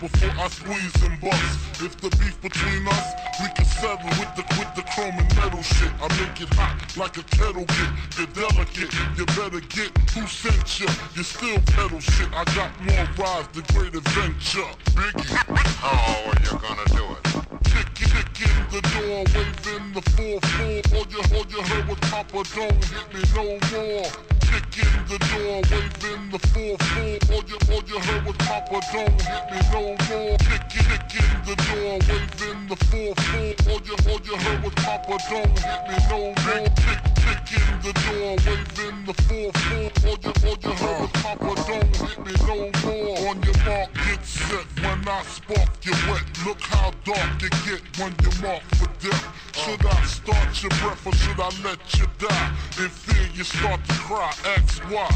[SPEAKER 15] Before I squeeze and bust. If the beef between us, we can settle with the with the chrome and metal shit. I make it hot like a kettle get. You're delicate, you better get who sent you. You still pedal shit. I got more rides, the great adventure. Biggie, how are you gonna do it? Kick, kick in the door, waving the 4-4. All you, all you heard was Papa, don't hit me no more. Kick in the door, waving the 4-4. All you, all you heard was Papa, don't hit me no more. Kick, kick in the door, waving the 4-4. All you, all you heard was Papa, don't hit me no more. Kick, kick in the door, waving the 4-4. All you, all you heard was Papa, don't hit me no more. On your mark, get set. When I spark you wet, look how dark it get when you mark for death. Should I start your breath or should I let you die? In fear you start to cry, ask why.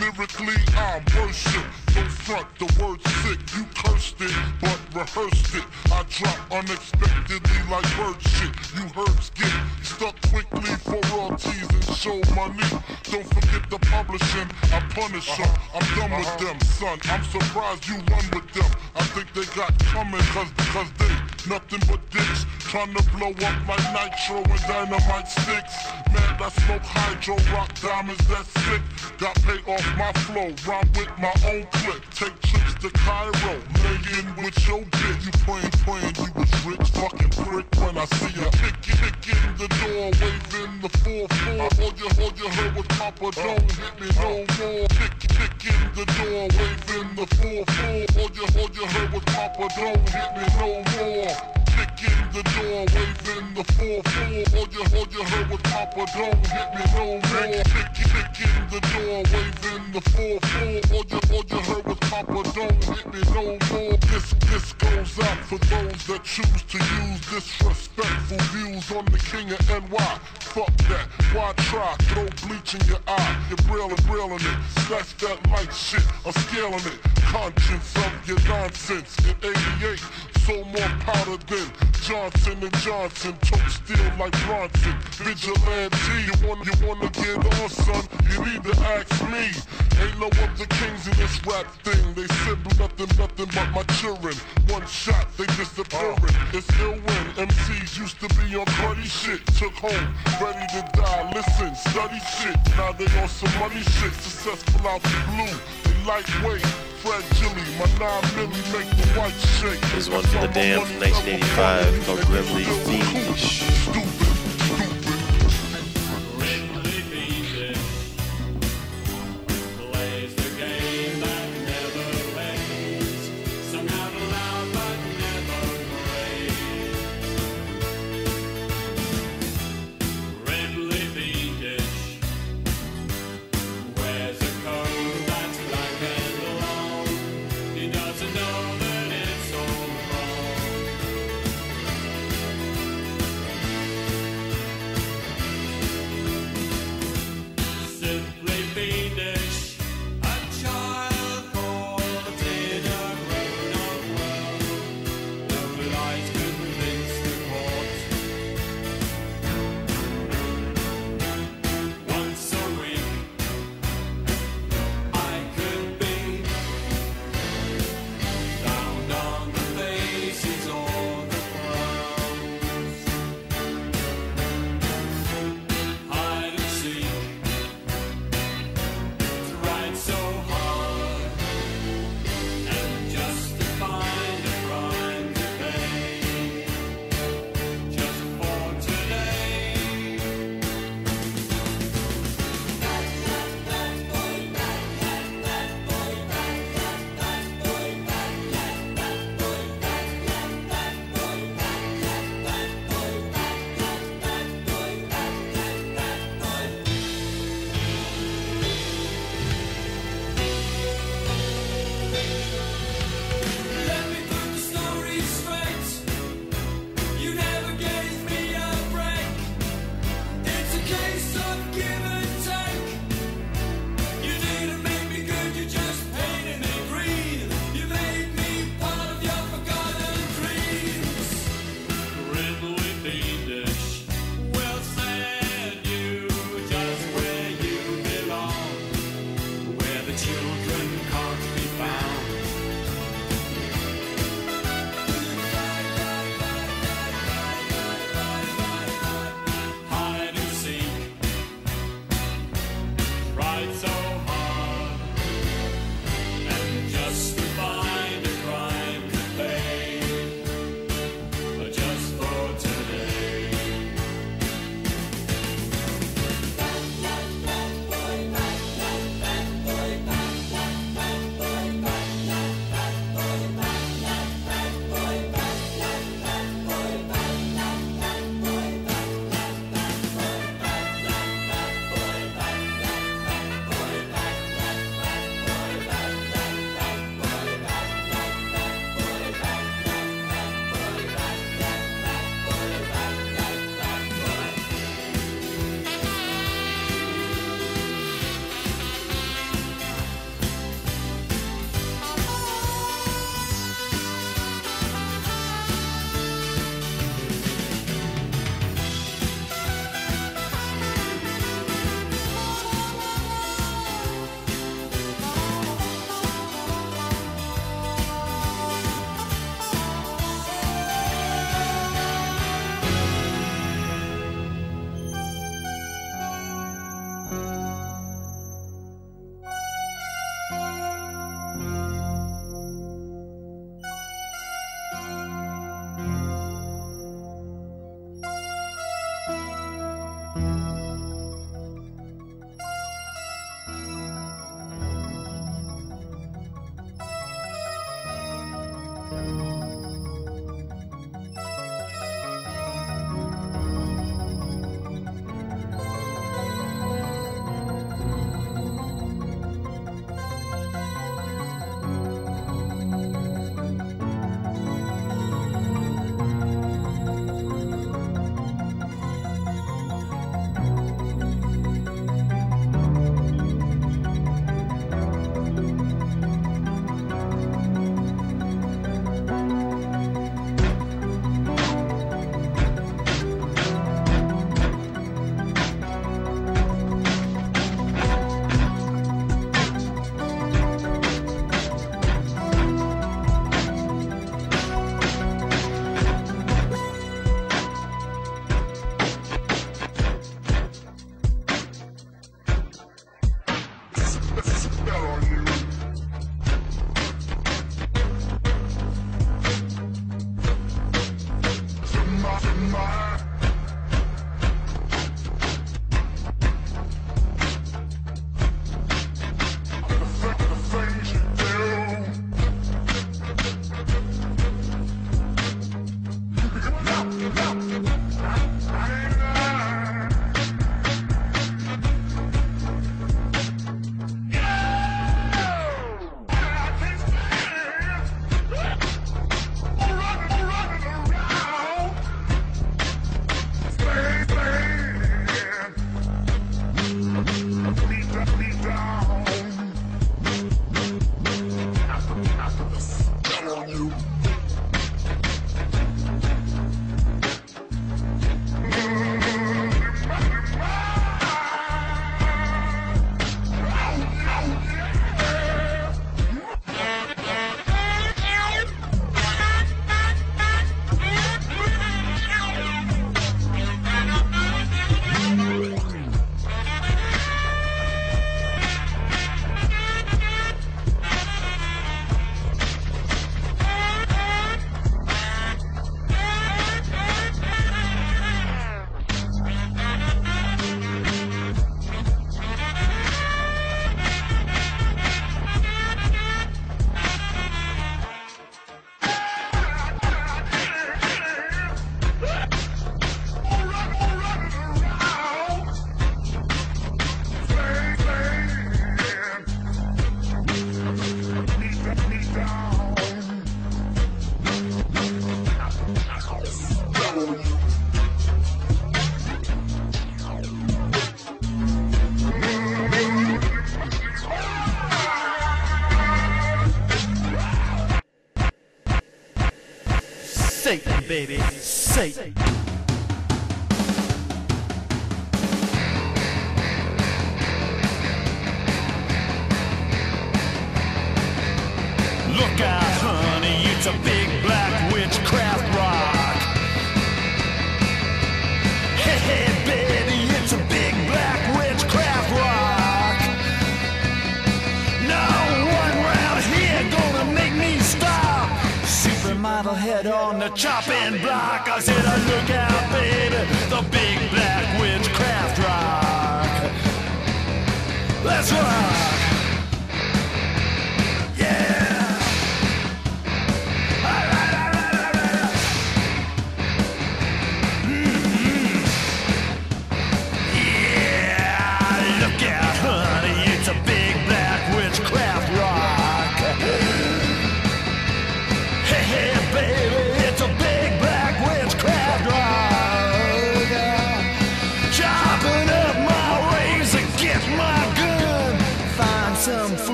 [SPEAKER 15] Lyrically I'm worship, no front, the word sick. You cursed it, but rehearsed it. I drop unexpectedly like bird shit. You herbs get stuck quickly for royalties and show money. Don't forget the publishing, I punish them. I'm done with them, son. I'm surprised you run with them. I think they got coming cause, cause they nothing but dicks. Trying to blow up like nitro and dynamite sticks. Man, I smoke hydro, rock diamonds, that's sick. Got paid off my flow, rhyme with my own clip. Take trips to Cairo, lay in with your bitch. You playing, playing, you was rich, fucking prick when I see ya. Kick, kick in the door, waving the 4-4. All you, all you heard was Papa, don't hit me no more. Kick, kick in the door, waving the 4-4. All you, all you heard was Papa, don't hit me no more. Kick in the door, waving the 4-4. All you, all you heard was Papa, don't hit me no more. Kick, kick in the door, waving the 4-4. All you, all you heard was Papa, don't hit me no more. This, this goes out for those that choose to use disrespectful views on the king of NY. Fuck that, why try? Throw bleach in your eye. You're brilling it. Slash that light shit, I'm scaling it. Conscience of your nonsense in 88. So more powder than Johnson and Johnson. Choke steel like Bronson. Vigilante, you wanna, you wanna get on, son? You need to ask me. Ain't no other kings in this rap thing. They simple nothing, nothing but my children. One shot, they disappearing. It's ill when MCs used to be on bloody shit. Took home, ready to die. Listen, study shit. Now they on some money shit. Successful out the blue. Lightweight. Fred Gilly, my 9 milli make the white shake.
[SPEAKER 16] This one from the Damned from 1985 called Grimly Fiendish.